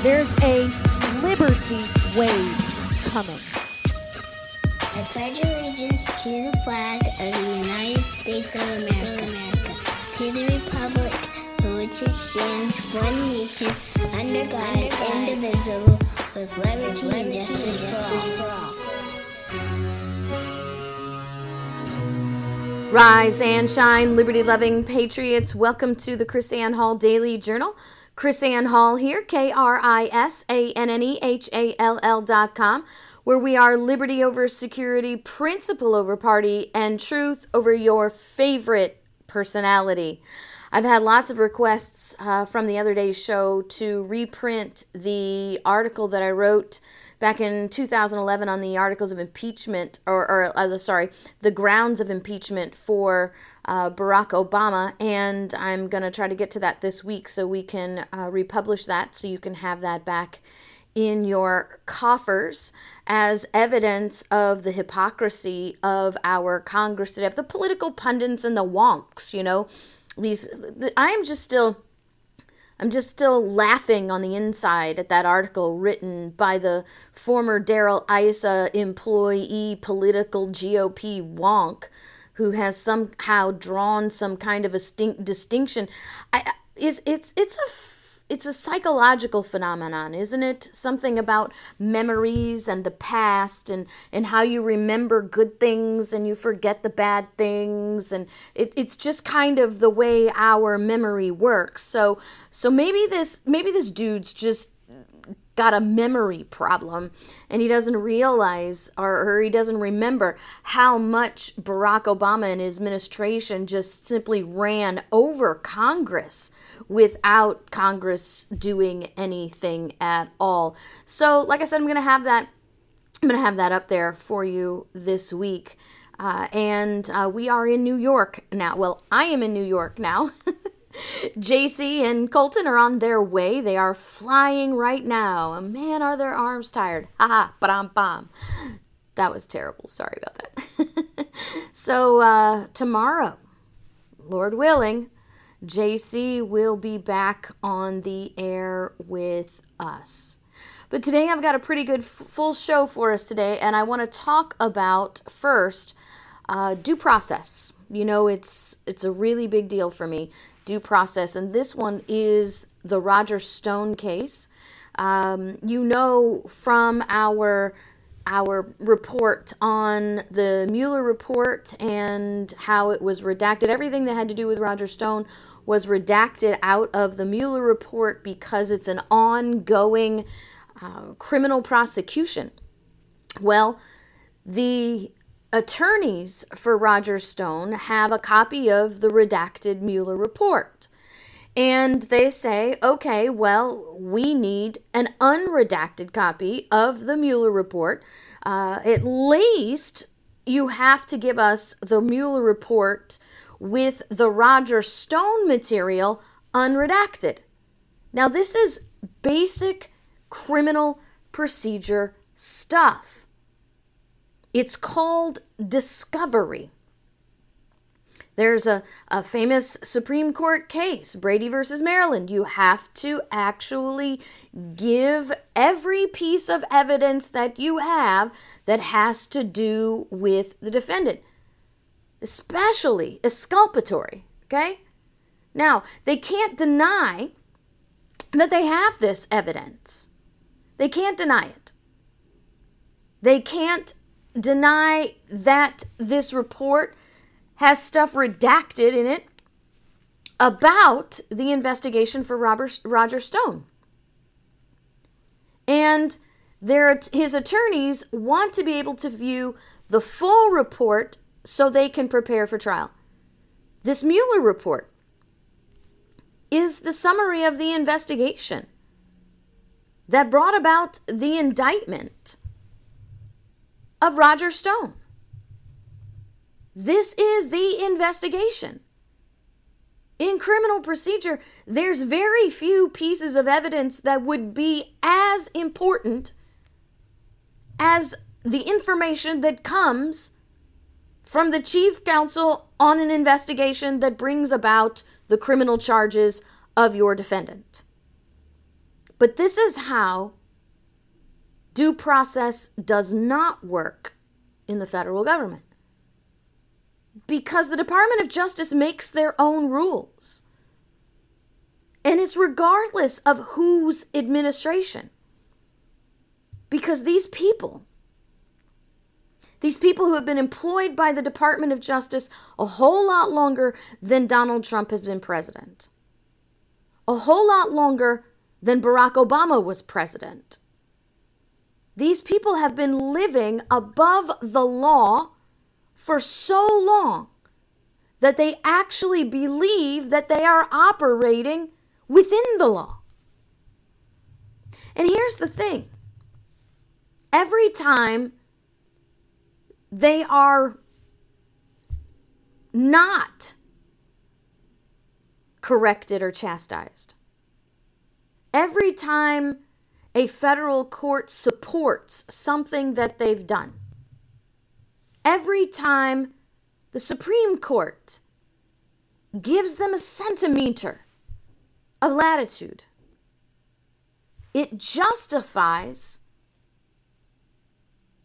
There's a liberty wave coming. I pledge allegiance to the flag of the United States of America, to the republic for which it stands, one nation, under God, indivisible, with liberty and justice for all. Rise and shine, liberty loving patriots. Welcome to the KrisAnne Hall Daily Journal. KrisAnne Hall here, K R I S A N N E H A L L dot com, where we are liberty over security, principle over party, and truth over your favorite personality. I've had lots of requests uh, from the other day's show to reprint the article that I wrote back in 2011 on the articles of impeachment, or, or uh, sorry, the grounds of impeachment for uh, Barack Obama. And I'm going to try to get to that this week so we can uh, republish that so you can have that back in your coffers as evidence of the hypocrisy of our Congress today, of the political pundits and the wonks, you know. These, I am just still I'm just still laughing on the inside at that article written by the former Darrell Issa employee political GOP wonk who has somehow drawn some kind of a distinction. I, it's it's a it's a psychological phenomenon, isn't it? Something about memories and the past and, and how you remember good things and you forget the bad things. And it, it's just kind of the way our memory works. So so maybe this maybe this dude's just got a memory problem and he doesn't realize or, or, he doesn't remember how much Barack Obama and his administration just simply ran over Congress without Congress doing anything at all. So, like I said, I'm going to have that. I'm going to have that up there for you this week. Uh, and uh, we are in New York now. Well, I am in New York now. JC and Colton are on their way. They are flying right now. Man, are their arms tired. Haha, bam bam. That was terrible. Sorry about that. so, uh, tomorrow, Lord willing, JC will be back on the air with us. But today I've got a pretty good f- full show for us today, and I want to talk about first uh, due process. You know, it's it's a really big deal for me due process. And this one is the Roger Stone case. Um, you know from our our report on the Mueller report and how it was redacted. Everything that had to do with Roger Stone was redacted out of the Mueller report because it's an ongoing uh, criminal prosecution. Well, the attorneys for Roger Stone have a copy of the redacted Mueller report. And they say, okay, well, we need an unredacted copy of the Mueller report. Uh, at least you have to give us the Mueller report with the Roger Stone material unredacted. Now, this is basic criminal procedure stuff. It's called discovery. There's a, a famous Supreme Court case, Brady versus Maryland. You have to actually give every piece of evidence that you have that has to do with the defendant, especially exculpatory. Okay? Now, they can't deny that they have this evidence. They can't deny it. They can't deny that this report has stuff redacted in it about the investigation for Robert, Roger Stone. And their, his attorneys want to be able to view the full report so they can prepare for trial. This Mueller report is the summary of the investigation. that brought about the indictment of Roger Stone. This is the investigation. In criminal procedure, there's very few pieces of evidence that would be as important as the information that comes from the chief counsel on an investigation that brings about the criminal charges of your defendant. But this is how due process does not work in the federal government. Because the Department of Justice makes their own rules. And it's regardless of whose administration. Because these people these people who have been employed by the Department of Justice a whole lot longer than Donald Trump has been president, a whole lot longer than Barack Obama was president. These people have been living above the law for so long that they actually believe that they are operating within the law. And here's the thing every time they are not corrected or chastised. Every time a federal court supports something that they've done, every time the Supreme Court gives them a centimeter of latitude, it justifies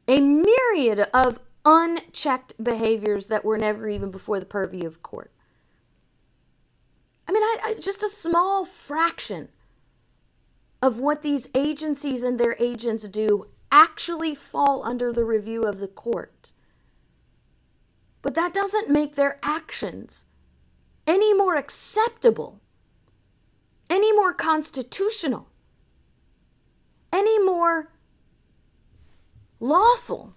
a myriad of unchecked behaviors that were never even before the purview of court. I mean, I, I, just a small fraction of what these agencies and their agents do actually fall under the review of the court. But that doesn't make their actions any more acceptable, any more constitutional, any more lawful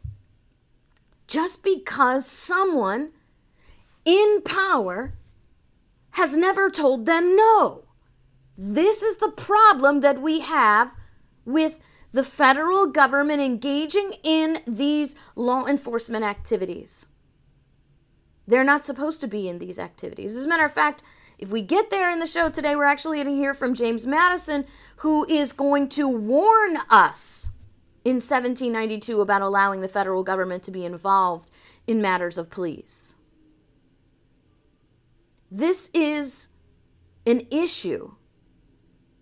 just because someone in power has never told them no. This is the problem that we have with the federal government engaging in these law enforcement activities. They're not supposed to be in these activities. As a matter of fact, if we get there in the show today, we're actually going to hear from James Madison, who is going to warn us in 1792 about allowing the federal government to be involved in matters of police. This is an issue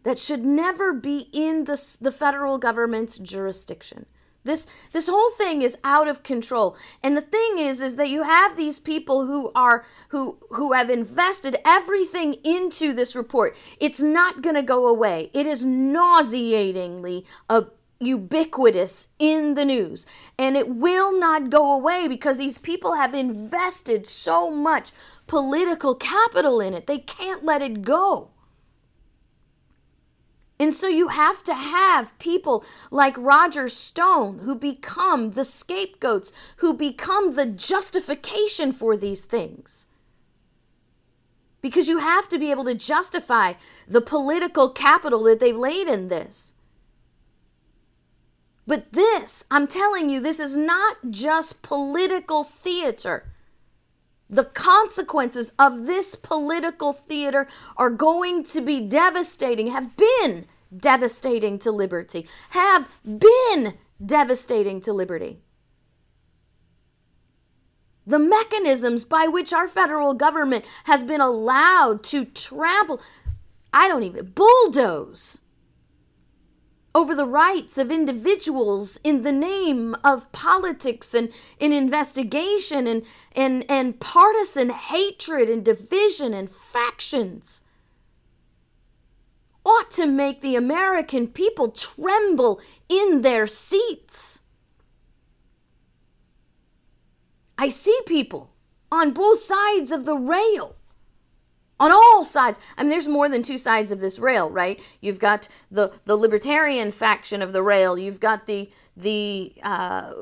that should never be in the, the federal government's jurisdiction. This this whole thing is out of control. And the thing is is that you have these people who are who who have invested everything into this report. It's not going to go away. It is nauseatingly a ubiquitous in the news and it will not go away because these people have invested so much political capital in it. They can't let it go. And so you have to have people like Roger Stone who become the scapegoats, who become the justification for these things. Because you have to be able to justify the political capital that they've laid in this. But this, I'm telling you, this is not just political theater. The consequences of this political theater are going to be devastating, have been devastating to liberty, have been devastating to liberty. The mechanisms by which our federal government has been allowed to trample, I don't even, bulldoze over the rights of individuals in the name of politics and in investigation and, and, and partisan hatred and division and factions ought to make the American people tremble in their seats. I see people on both sides of the rail on all sides. I mean, there's more than two sides of this rail, right? You've got the the libertarian faction of the rail. You've got the the uh,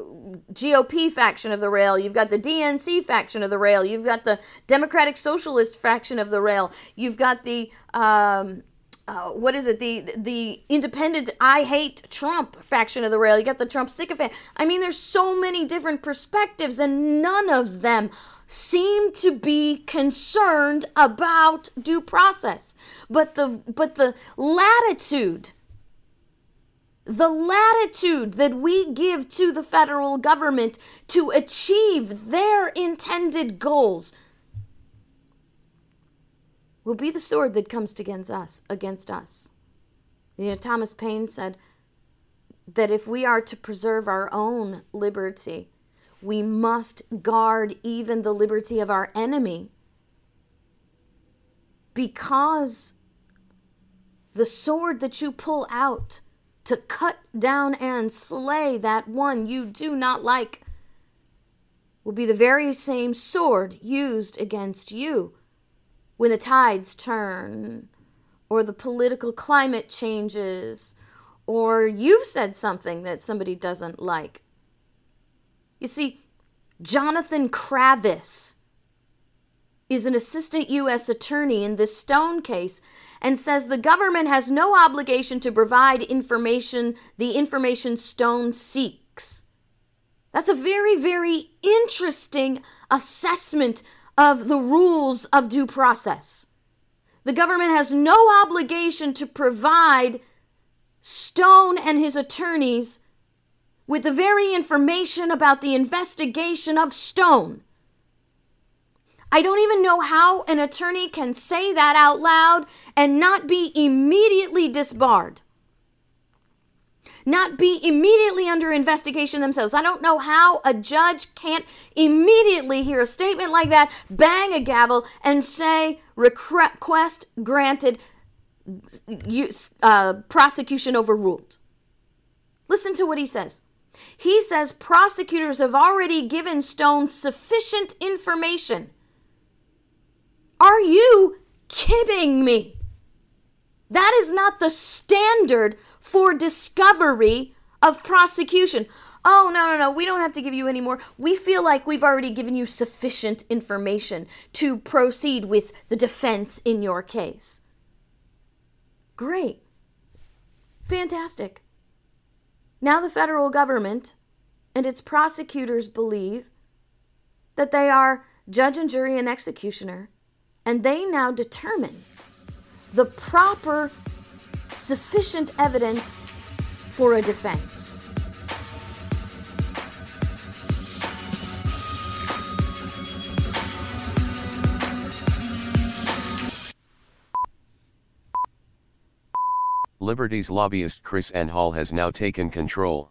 GOP faction of the rail. You've got the DNC faction of the rail. You've got the Democratic Socialist faction of the rail. You've got the um, uh, what is it? The the independent I hate Trump faction of the rail. You got the Trump sycophant. I mean, there's so many different perspectives, and none of them seem to be concerned about due process. But the but the latitude the latitude that we give to the federal government to achieve their intended goals will be the sword that comes against us against us you know thomas paine said that if we are to preserve our own liberty we must guard even the liberty of our enemy because the sword that you pull out to cut down and slay that one you do not like will be the very same sword used against you when the tides turn or the political climate changes or you've said something that somebody doesn't like. You see, Jonathan Kravis is an assistant U.S. attorney in this Stone case and says the government has no obligation to provide information, the information Stone seeks. That's a very, very interesting assessment of the rules of due process. The government has no obligation to provide Stone and his attorneys with the very information about the investigation of Stone. I don't even know how an attorney can say that out loud and not be immediately disbarred. Not be immediately under investigation themselves. I don't know how a judge can't immediately hear a statement like that, bang a gavel, and say, request granted, uh, prosecution overruled. Listen to what he says. He says prosecutors have already given Stone sufficient information are you kidding me? That is not the standard for discovery of prosecution. Oh, no, no, no, we don't have to give you any more. We feel like we've already given you sufficient information to proceed with the defense in your case. Great. Fantastic. Now the federal government and its prosecutors believe that they are judge and jury and executioner and they now determine the proper, sufficient evidence for a defense. Liberty's lobbyist KrisAnne Hall has now taken control.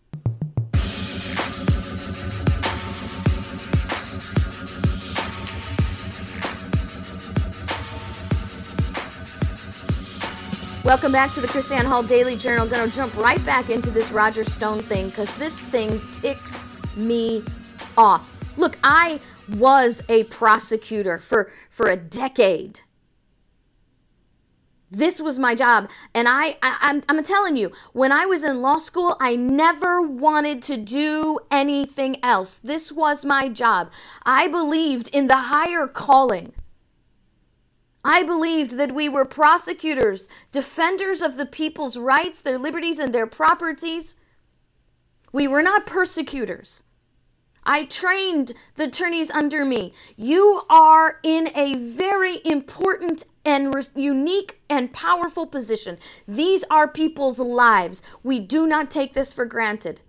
Welcome back to the KrisAnne Hall Daily Journal. To jump right back into this Roger Stone thing because this thing ticks me off. Look, I was a prosecutor for for a decade. This was my job, and I, I I'm I'm telling you, when I was in law school, I never wanted to do anything else. This was my job. I believed in the higher calling. I believed that we were prosecutors, defenders of the people's rights, their liberties, and their properties. We were not persecutors. I trained the attorneys under me. You are in a very important and unique and powerful position. These are people's lives. We do not take this for granted.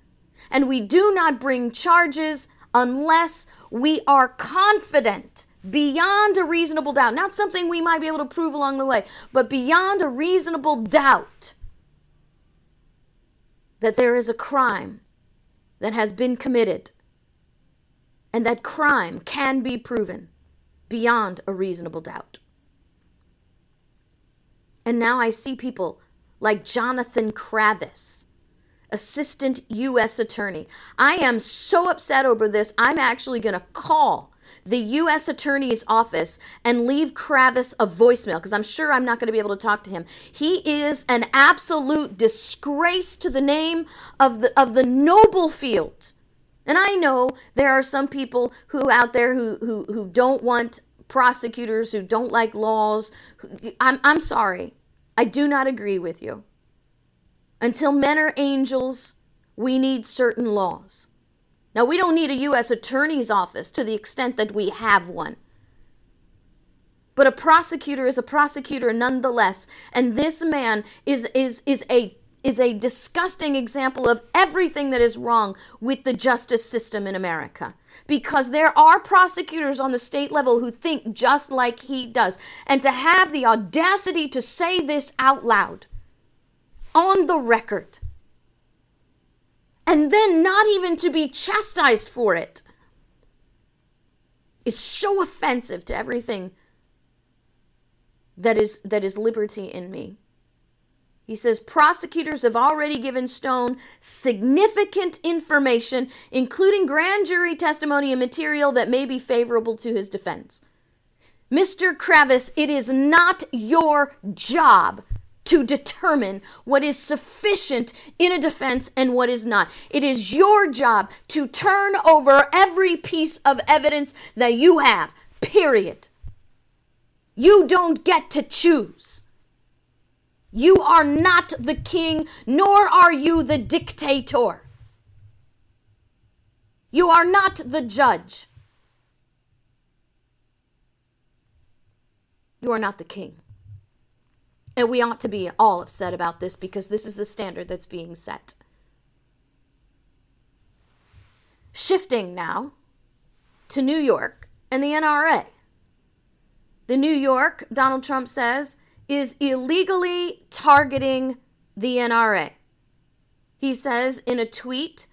And we do not bring charges unless we are confident beyond a reasonable doubt, not something we might be able to prove along the way, but beyond a reasonable doubt that there is a crime that has been committed and that crime can be proven beyond a reasonable doubt. And now I see people like Jonathan Kravis, assistant U.S. attorney. I am so upset over this, I'm actually going to call the U.S. Attorney's Office and leave Kravis a voicemail because I'm sure I'm not going to be able to talk to him. He is an absolute disgrace to the name of the of the noble field. And I know there are some people who out there who who, who don't want prosecutors, who don't like laws. I'm, I'm sorry. I do not agree with you. Until men are angels, we need certain laws. Now, we don't need a U.S. Attorney's Office to the extent that we have one. But a prosecutor is a prosecutor nonetheless. And this man is, is, is, a, is a disgusting example of everything that is wrong with the justice system in America. Because there are prosecutors on the state level who think just like he does. And to have the audacity to say this out loud on the record and then not even to be chastised for it is so offensive to everything that is that is liberty in me. He says prosecutors have already given Stone significant information, including grand jury testimony and material that may be favorable to his defense. Mr. Kravis, it is not your job to determine what is sufficient in a defense and what is not. It is your job to turn over every piece of evidence that you have, period. You don't get to choose. You are not the king, nor are you the dictator. You are not the judge. You are not the king. And we ought to be all upset about this because this is the standard that's being set. Shifting now to New York and the NRA. The New York, Donald Trump says, is illegally targeting the NRA. He says in a tweet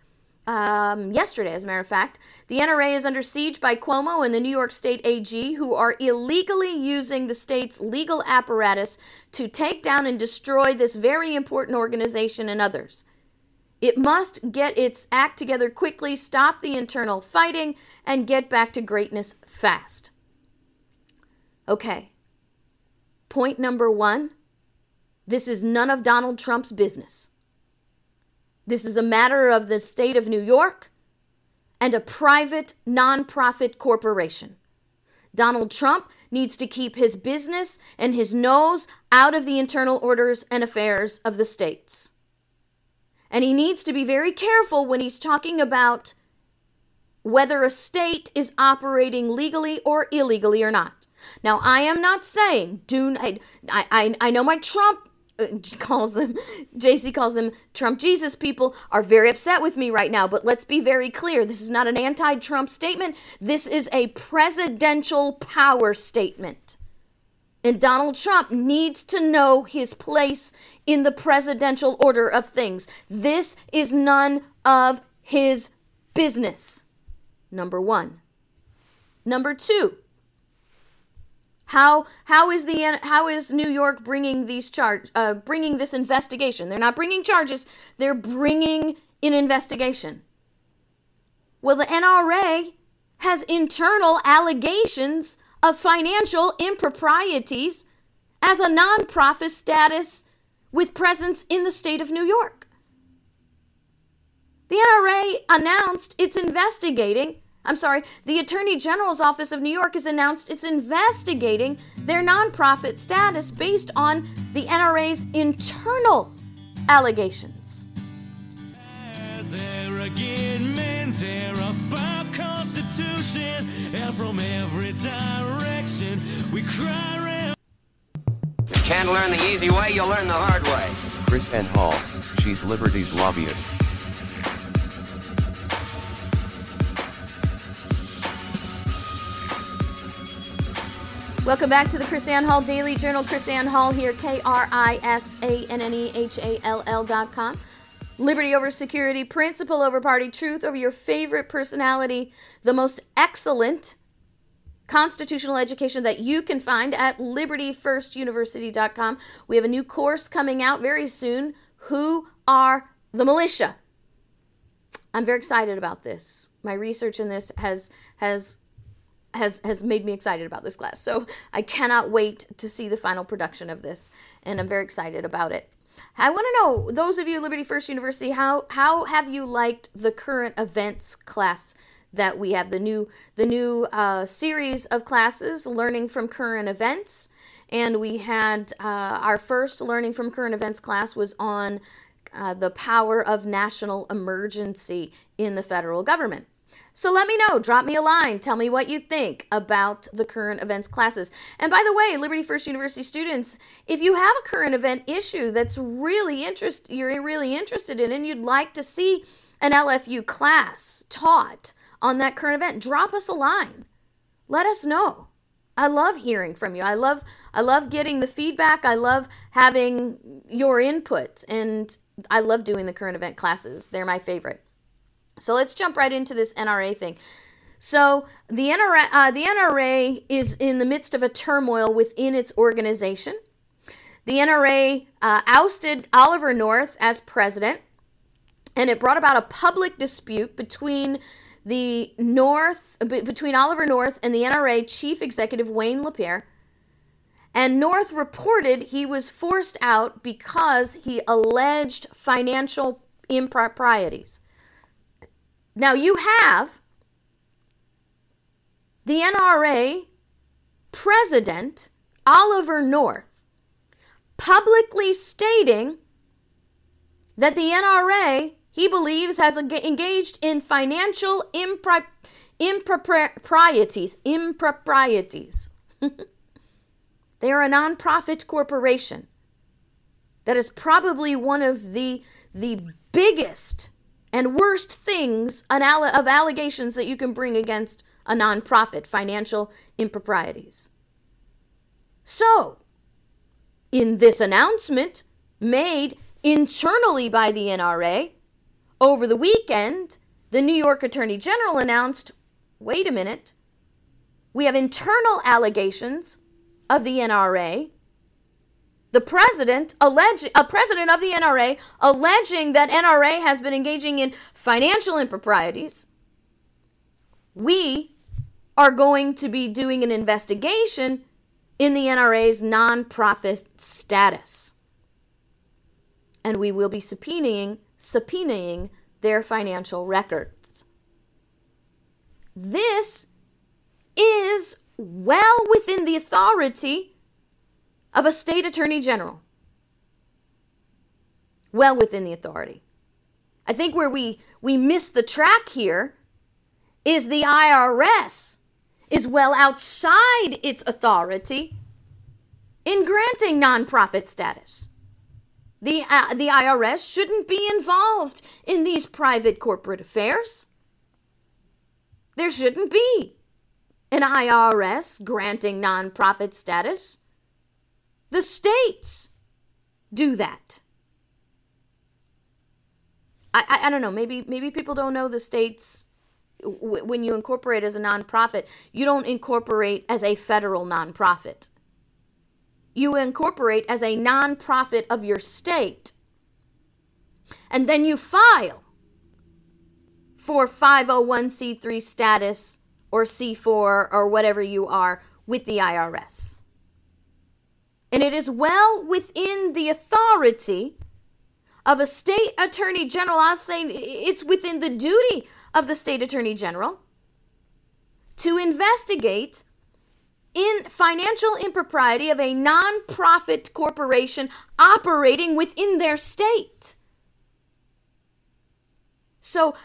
um, yesterday, as a matter of fact, the NRA is under siege by Cuomo and the New York State AG, who are illegally using the state's legal apparatus to take down and destroy this very important organization and others. It must get its act together quickly, stop the internal fighting, and get back to greatness fast. Okay. Point number one this is none of Donald Trump's business. This is a matter of the state of New York and a private nonprofit corporation. Donald Trump needs to keep his business and his nose out of the internal orders and affairs of the states. And he needs to be very careful when he's talking about whether a state is operating legally or illegally or not. Now, I am not saying do I I I know my Trump uh, calls them JC calls them Trump Jesus people are very upset with me right now, but let's be very clear. This is not an anti-Trump statement. This is a presidential power statement. And Donald Trump needs to know his place in the presidential order of things. This is none of his business. Number 1. Number 2. How how is the how is New York bringing these charge uh, bringing this investigation? They're not bringing charges. They're bringing an investigation. Well, the NRA has internal allegations of financial improprieties as a nonprofit status with presence in the state of New York. The NRA announced it's investigating I'm sorry, the Attorney General's Office of New York has announced it's investigating their nonprofit status based on the NRA's internal allegations. Can't learn the easy way, you'll learn the hard way. KrisAnne Hall, she's Liberty's lobbyist. Welcome back to the KrisAnne Hall Daily Journal. KrisAnne Hall here, K R I S A N N E H A L L dot com. Liberty over security, principle over party, truth over your favorite personality, the most excellent constitutional education that you can find at libertyfirstuniversity.com. We have a new course coming out very soon. Who are the militia? I'm very excited about this. My research in this has has has has made me excited about this class. So I cannot wait to see the final production of this, and I'm very excited about it. I want to know those of you at Liberty First University how how have you liked the current events class that we have the new the new uh, series of classes learning from current events and we had uh, our first learning from current events class was on uh, the power of national emergency in the federal government. So let me know, drop me a line, tell me what you think about the current events classes. And by the way, Liberty First University students, if you have a current event issue that's really interest you're really interested in and you'd like to see an LFU class taught on that current event, drop us a line. Let us know. I love hearing from you. I love I love getting the feedback. I love having your input and I love doing the current event classes. They're my favorite. So let's jump right into this NRA thing. So the NRA, uh, the NRA is in the midst of a turmoil within its organization. The NRA uh, ousted Oliver North as president, and it brought about a public dispute between the North between Oliver North and the NRA chief executive Wayne LaPierre. And North reported he was forced out because he alleged financial improprieties. Now you have the NRA president, Oliver North, publicly stating that the NRA, he believes, has engaged in financial impri- improprieties. Improprieties. they are a nonprofit corporation that is probably one of the, the biggest and worst things of allegations that you can bring against a nonprofit financial improprieties. So, in this announcement made internally by the NRA, over the weekend, the New York Attorney General announced wait a minute, we have internal allegations of the NRA the president a president of the NRA alleging that NRA has been engaging in financial improprieties. We are going to be doing an investigation in the NRA's nonprofit status. And we will be subpoenaing subpoenaing their financial records. This is well within the authority of a state attorney general. Well within the authority. I think where we, we miss the track here is the IRS is well outside its authority in granting nonprofit status. The, uh, the IRS shouldn't be involved in these private corporate affairs. There shouldn't be an IRS granting nonprofit status. The states do that. I, I, I, don't know. Maybe maybe people don't know the states. W- when you incorporate as a nonprofit, you don't incorporate as a federal nonprofit. You incorporate as a nonprofit of your state, and then you file for 501c3 status or C4 or whatever you are with the IRS. And it is well within the authority of a state attorney general. I'm saying it's within the duty of the state attorney general to investigate in financial impropriety of a nonprofit corporation operating within their state. So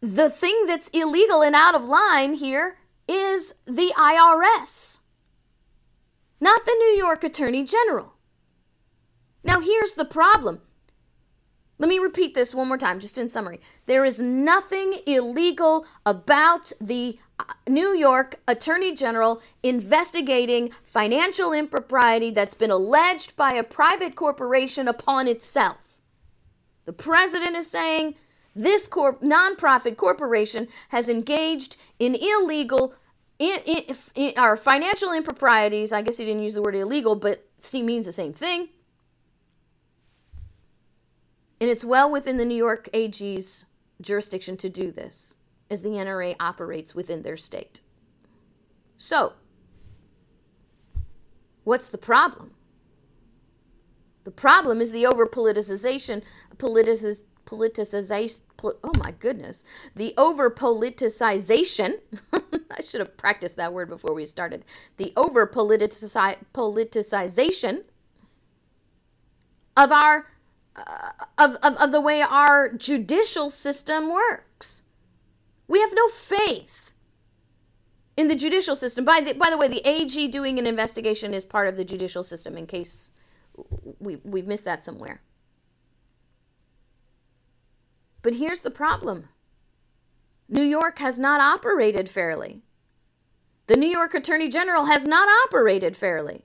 the thing that's illegal and out of line here is the IRS not the New York Attorney General. Now, here's the problem. Let me repeat this one more time, just in summary. There is nothing illegal about the uh, New York Attorney General investigating financial impropriety that's been alleged by a private corporation upon itself. The president is saying this corp- nonprofit corporation has engaged in illegal our financial improprieties, I guess he didn't use the word illegal, but C means the same thing. And it's well within the New York AG's jurisdiction to do this, as the NRA operates within their state. So, what's the problem? The problem is the over politicization, politicization, oh my goodness, the over politicization I should have practiced that word before we started. The over politicization of our uh, of, of, of the way our judicial system works. We have no faith in the judicial system. By the, by the way, the AG doing an investigation is part of the judicial system in case we, we've missed that somewhere. But here's the problem New York has not operated fairly. The New York Attorney General has not operated fairly.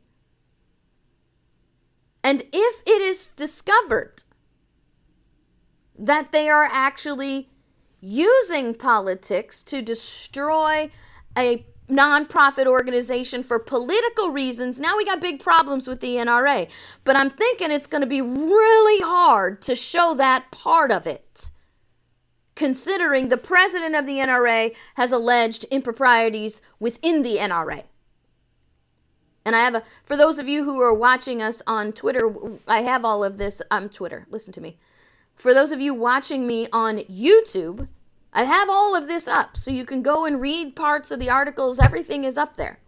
And if it is discovered that they are actually using politics to destroy a nonprofit organization for political reasons, now we got big problems with the NRA. But I'm thinking it's going to be really hard to show that part of it considering the president of the NRA has alleged improprieties within the NRA. And I have a, for those of you who are watching us on Twitter, I have all of this on um, Twitter. Listen to me. For those of you watching me on YouTube, I have all of this up so you can go and read parts of the articles. Everything is up there.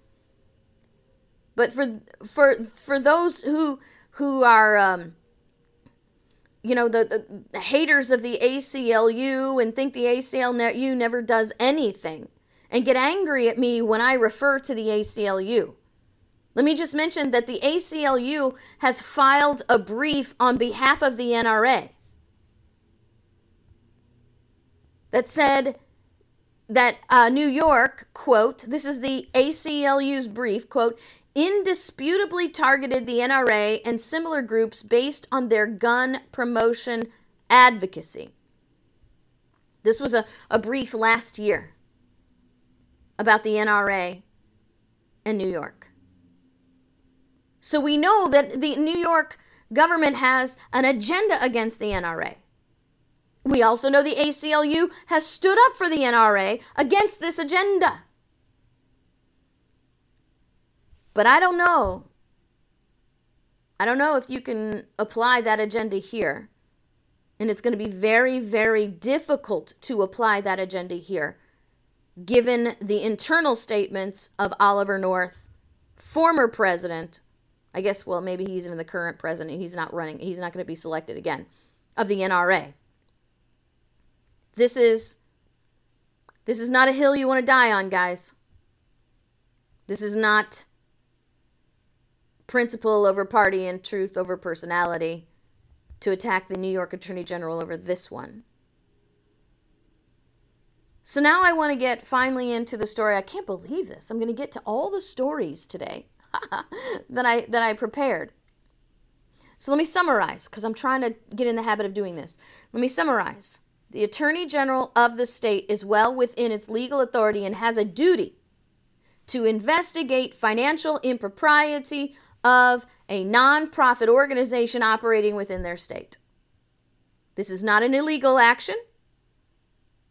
But for for for those who who are um, you know, the, the, the, haters of the ACLU and think the ACLU never does anything and get angry at me when I refer to the ACLU. Let me just mention that the ACLU has filed a brief on behalf of the NRA that said that uh, New York, quote, this is the ACLU's brief, quote, indisputably targeted the NRA and similar groups based on their gun promotion advocacy. This was a, a brief last year about the NRA and New York. So we know that the New York government has an agenda against the NRA. We also know the ACLU has stood up for the NRA against this agenda. But I don't know. I don't know if you can apply that agenda here. And it's going to be very, very difficult to apply that agenda here, given the internal statements of Oliver North, former president. I guess, well, maybe he's even the current president. He's not running, he's not going to be selected again, of the NRA. This is. This is not a hill you want to die on, guys. This is not principle over party and truth over personality to attack the New York Attorney General over this one. So now I want to get finally into the story. I can't believe this. I'm going to get to all the stories today that I that I prepared. So let me summarize cuz I'm trying to get in the habit of doing this. Let me summarize. The Attorney General of the state is well within its legal authority and has a duty to investigate financial impropriety of a nonprofit organization operating within their state. This is not an illegal action.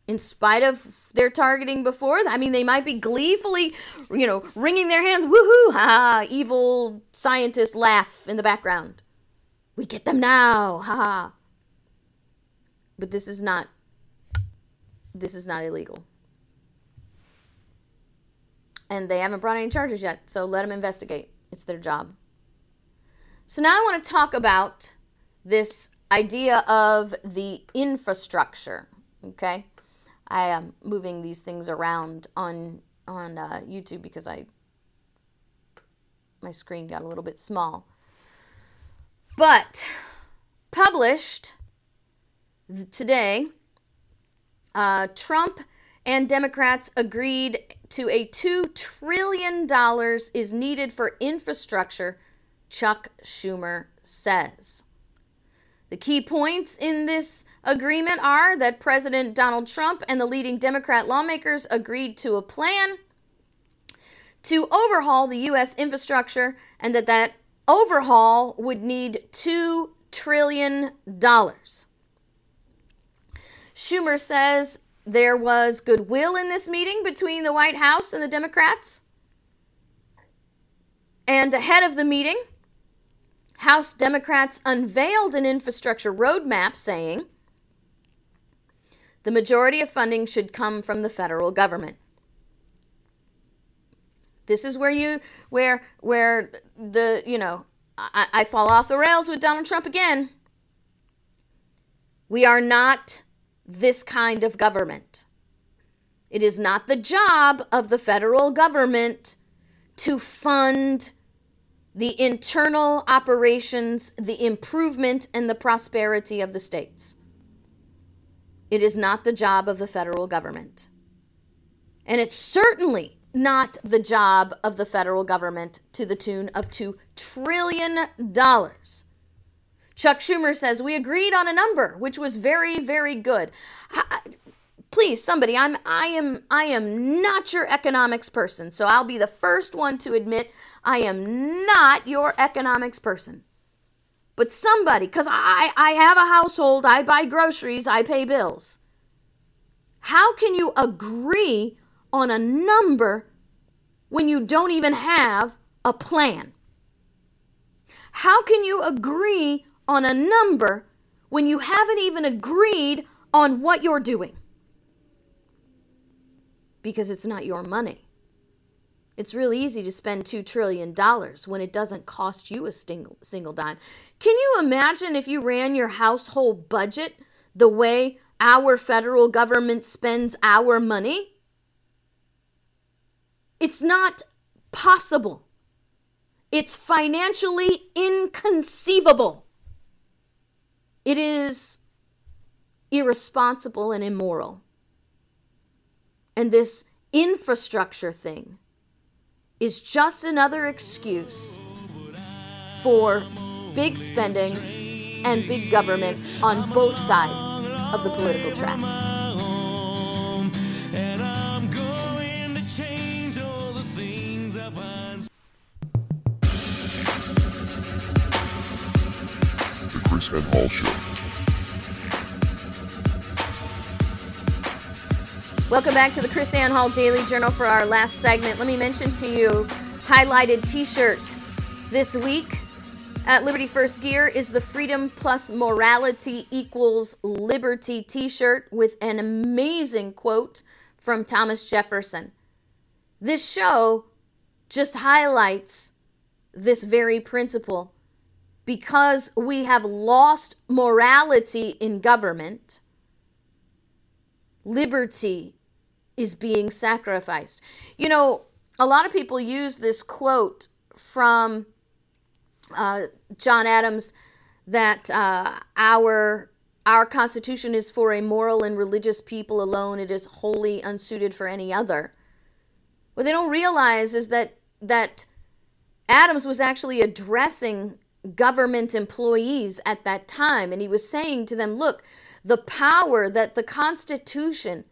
In spite of their targeting before, I mean, they might be gleefully, you know, wringing their hands, woohoo, ha, evil scientists laugh in the background. We get them now, ha ha. But this is not, this is not illegal. And they haven't brought any charges yet, so let them investigate. It's their job. So now I want to talk about this idea of the infrastructure. Okay, I am moving these things around on on uh, YouTube because I my screen got a little bit small. But published today, uh, Trump and Democrats agreed to a $2 trillion is needed for infrastructure, Chuck Schumer says. The key points in this agreement are that President Donald Trump and the leading Democrat lawmakers agreed to a plan to overhaul the U.S. infrastructure and that that overhaul would need $2 trillion. Schumer says there was goodwill in this meeting between the White House and the Democrats. And ahead of the meeting, House Democrats unveiled an infrastructure roadmap saying the majority of funding should come from the federal government. This is where you where where the you know I, I fall off the rails with Donald Trump again. We are not this kind of government. It is not the job of the federal government to fund the internal operations, the improvement, and the prosperity of the states. It is not the job of the federal government. And it's certainly not the job of the federal government to the tune of $2 trillion. Chuck Schumer says, We agreed on a number, which was very, very good. Please, somebody, I'm I am I am not your economics person, so I'll be the first one to admit I am not your economics person. But somebody, because I, I have a household, I buy groceries, I pay bills. How can you agree on a number when you don't even have a plan? How can you agree on a number when you haven't even agreed on what you're doing? Because it's not your money. It's really easy to spend $2 trillion when it doesn't cost you a single, single dime. Can you imagine if you ran your household budget the way our federal government spends our money? It's not possible. It's financially inconceivable. It is irresponsible and immoral. And this infrastructure thing is just another excuse for big spending and big government on both sides of the political track. Welcome back to the KrisAnne Hall Daily Journal for our last segment. Let me mention to you highlighted t-shirt this week at Liberty First Gear is the Freedom Plus Morality Equals Liberty t-shirt with an amazing quote from Thomas Jefferson. This show just highlights this very principle because we have lost morality in government. Liberty is being sacrificed. You know, a lot of people use this quote from uh, John Adams that uh, our our Constitution is for a moral and religious people alone. It is wholly unsuited for any other. What they don't realize is that that Adams was actually addressing government employees at that time, and he was saying to them, "Look, the power that the Constitution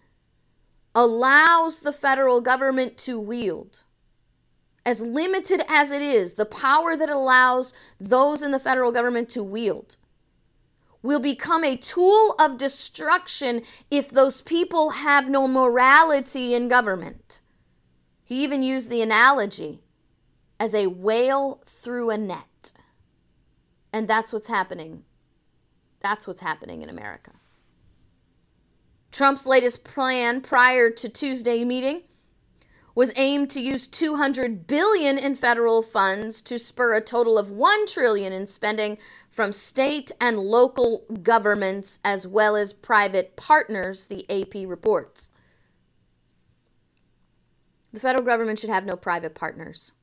allows the federal government to wield, as limited as it is, the power that allows those in the federal government to wield, will become a tool of destruction if those people have no morality in government. He even used the analogy as a whale through a net. And that's what's happening. That's what's happening in America. Trump's latest plan prior to Tuesday meeting was aimed to use 200 billion in federal funds to spur a total of 1 trillion in spending from state and local governments as well as private partners, the AP reports. The federal government should have no private partners.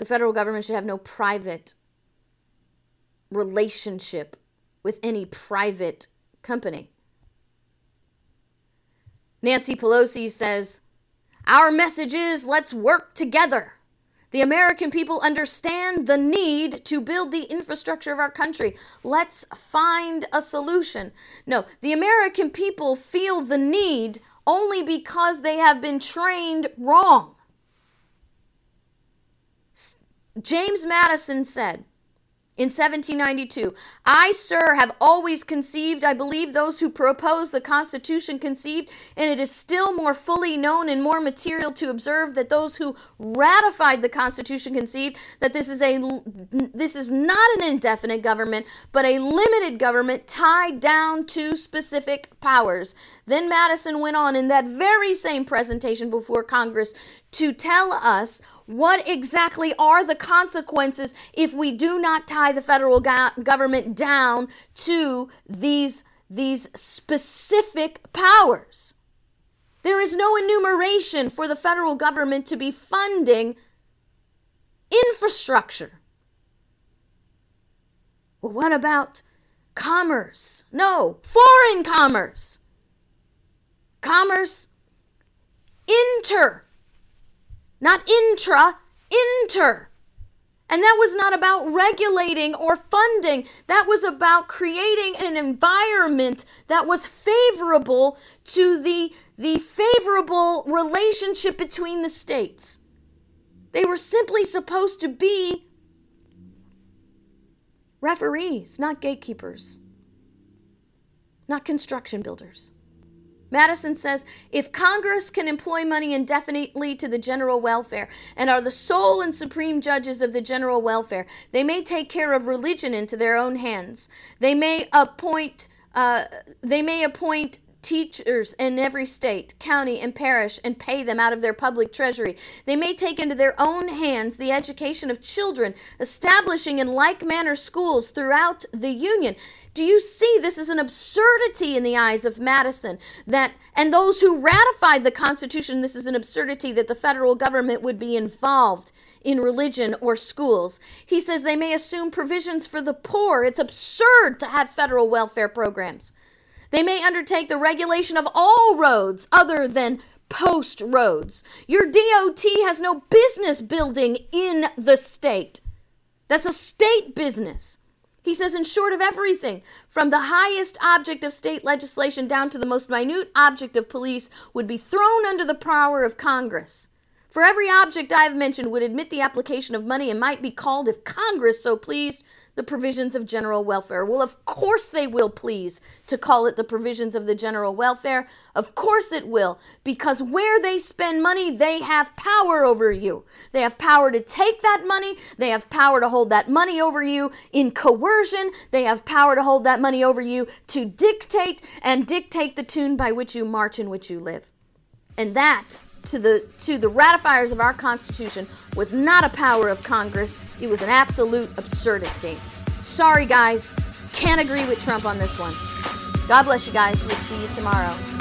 The federal government should have no private relationship with any private company. Nancy Pelosi says, Our message is let's work together. The American people understand the need to build the infrastructure of our country. Let's find a solution. No, the American people feel the need only because they have been trained wrong. James Madison said, in 1792. I, sir, have always conceived, I believe those who propose the Constitution conceived, and it is still more fully known and more material to observe that those who ratified the Constitution conceived that this is a this is not an indefinite government, but a limited government tied down to specific powers. Then Madison went on in that very same presentation before Congress to tell us what exactly are the consequences if we do not tie the federal go- government down to these, these specific powers. There is no enumeration for the federal government to be funding infrastructure. Well, what about commerce? No, foreign commerce. Commerce inter not intra, inter. And that was not about regulating or funding. That was about creating an environment that was favorable to the, the favorable relationship between the states. They were simply supposed to be referees, not gatekeepers, not construction builders. Madison says if Congress can employ money indefinitely to the general welfare and are the sole and supreme judges of the general welfare, they may take care of religion into their own hands. They may appoint. Uh, they may appoint teachers in every state, county, and parish and pay them out of their public treasury. They may take into their own hands the education of children, establishing in like manner schools throughout the Union. Do you see this is an absurdity in the eyes of Madison that and those who ratified the Constitution this is an absurdity that the federal government would be involved in religion or schools. He says they may assume provisions for the poor. It's absurd to have federal welfare programs. They may undertake the regulation of all roads other than post roads. Your DOT has no business building in the state. That's a state business. He says, in short of everything, from the highest object of state legislation down to the most minute object of police, would be thrown under the power of Congress. For every object I have mentioned would admit the application of money and might be called, if Congress so pleased, the provisions of general welfare. Well, of course they will please to call it the provisions of the general welfare. Of course it will, because where they spend money, they have power over you. They have power to take that money, they have power to hold that money over you in coercion, they have power to hold that money over you to dictate and dictate the tune by which you march and which you live. And that to the to the ratifiers of our Constitution was not a power of Congress. It was an absolute absurdity. Sorry, guys, can't agree with Trump on this one. God bless you guys. We'll see you tomorrow.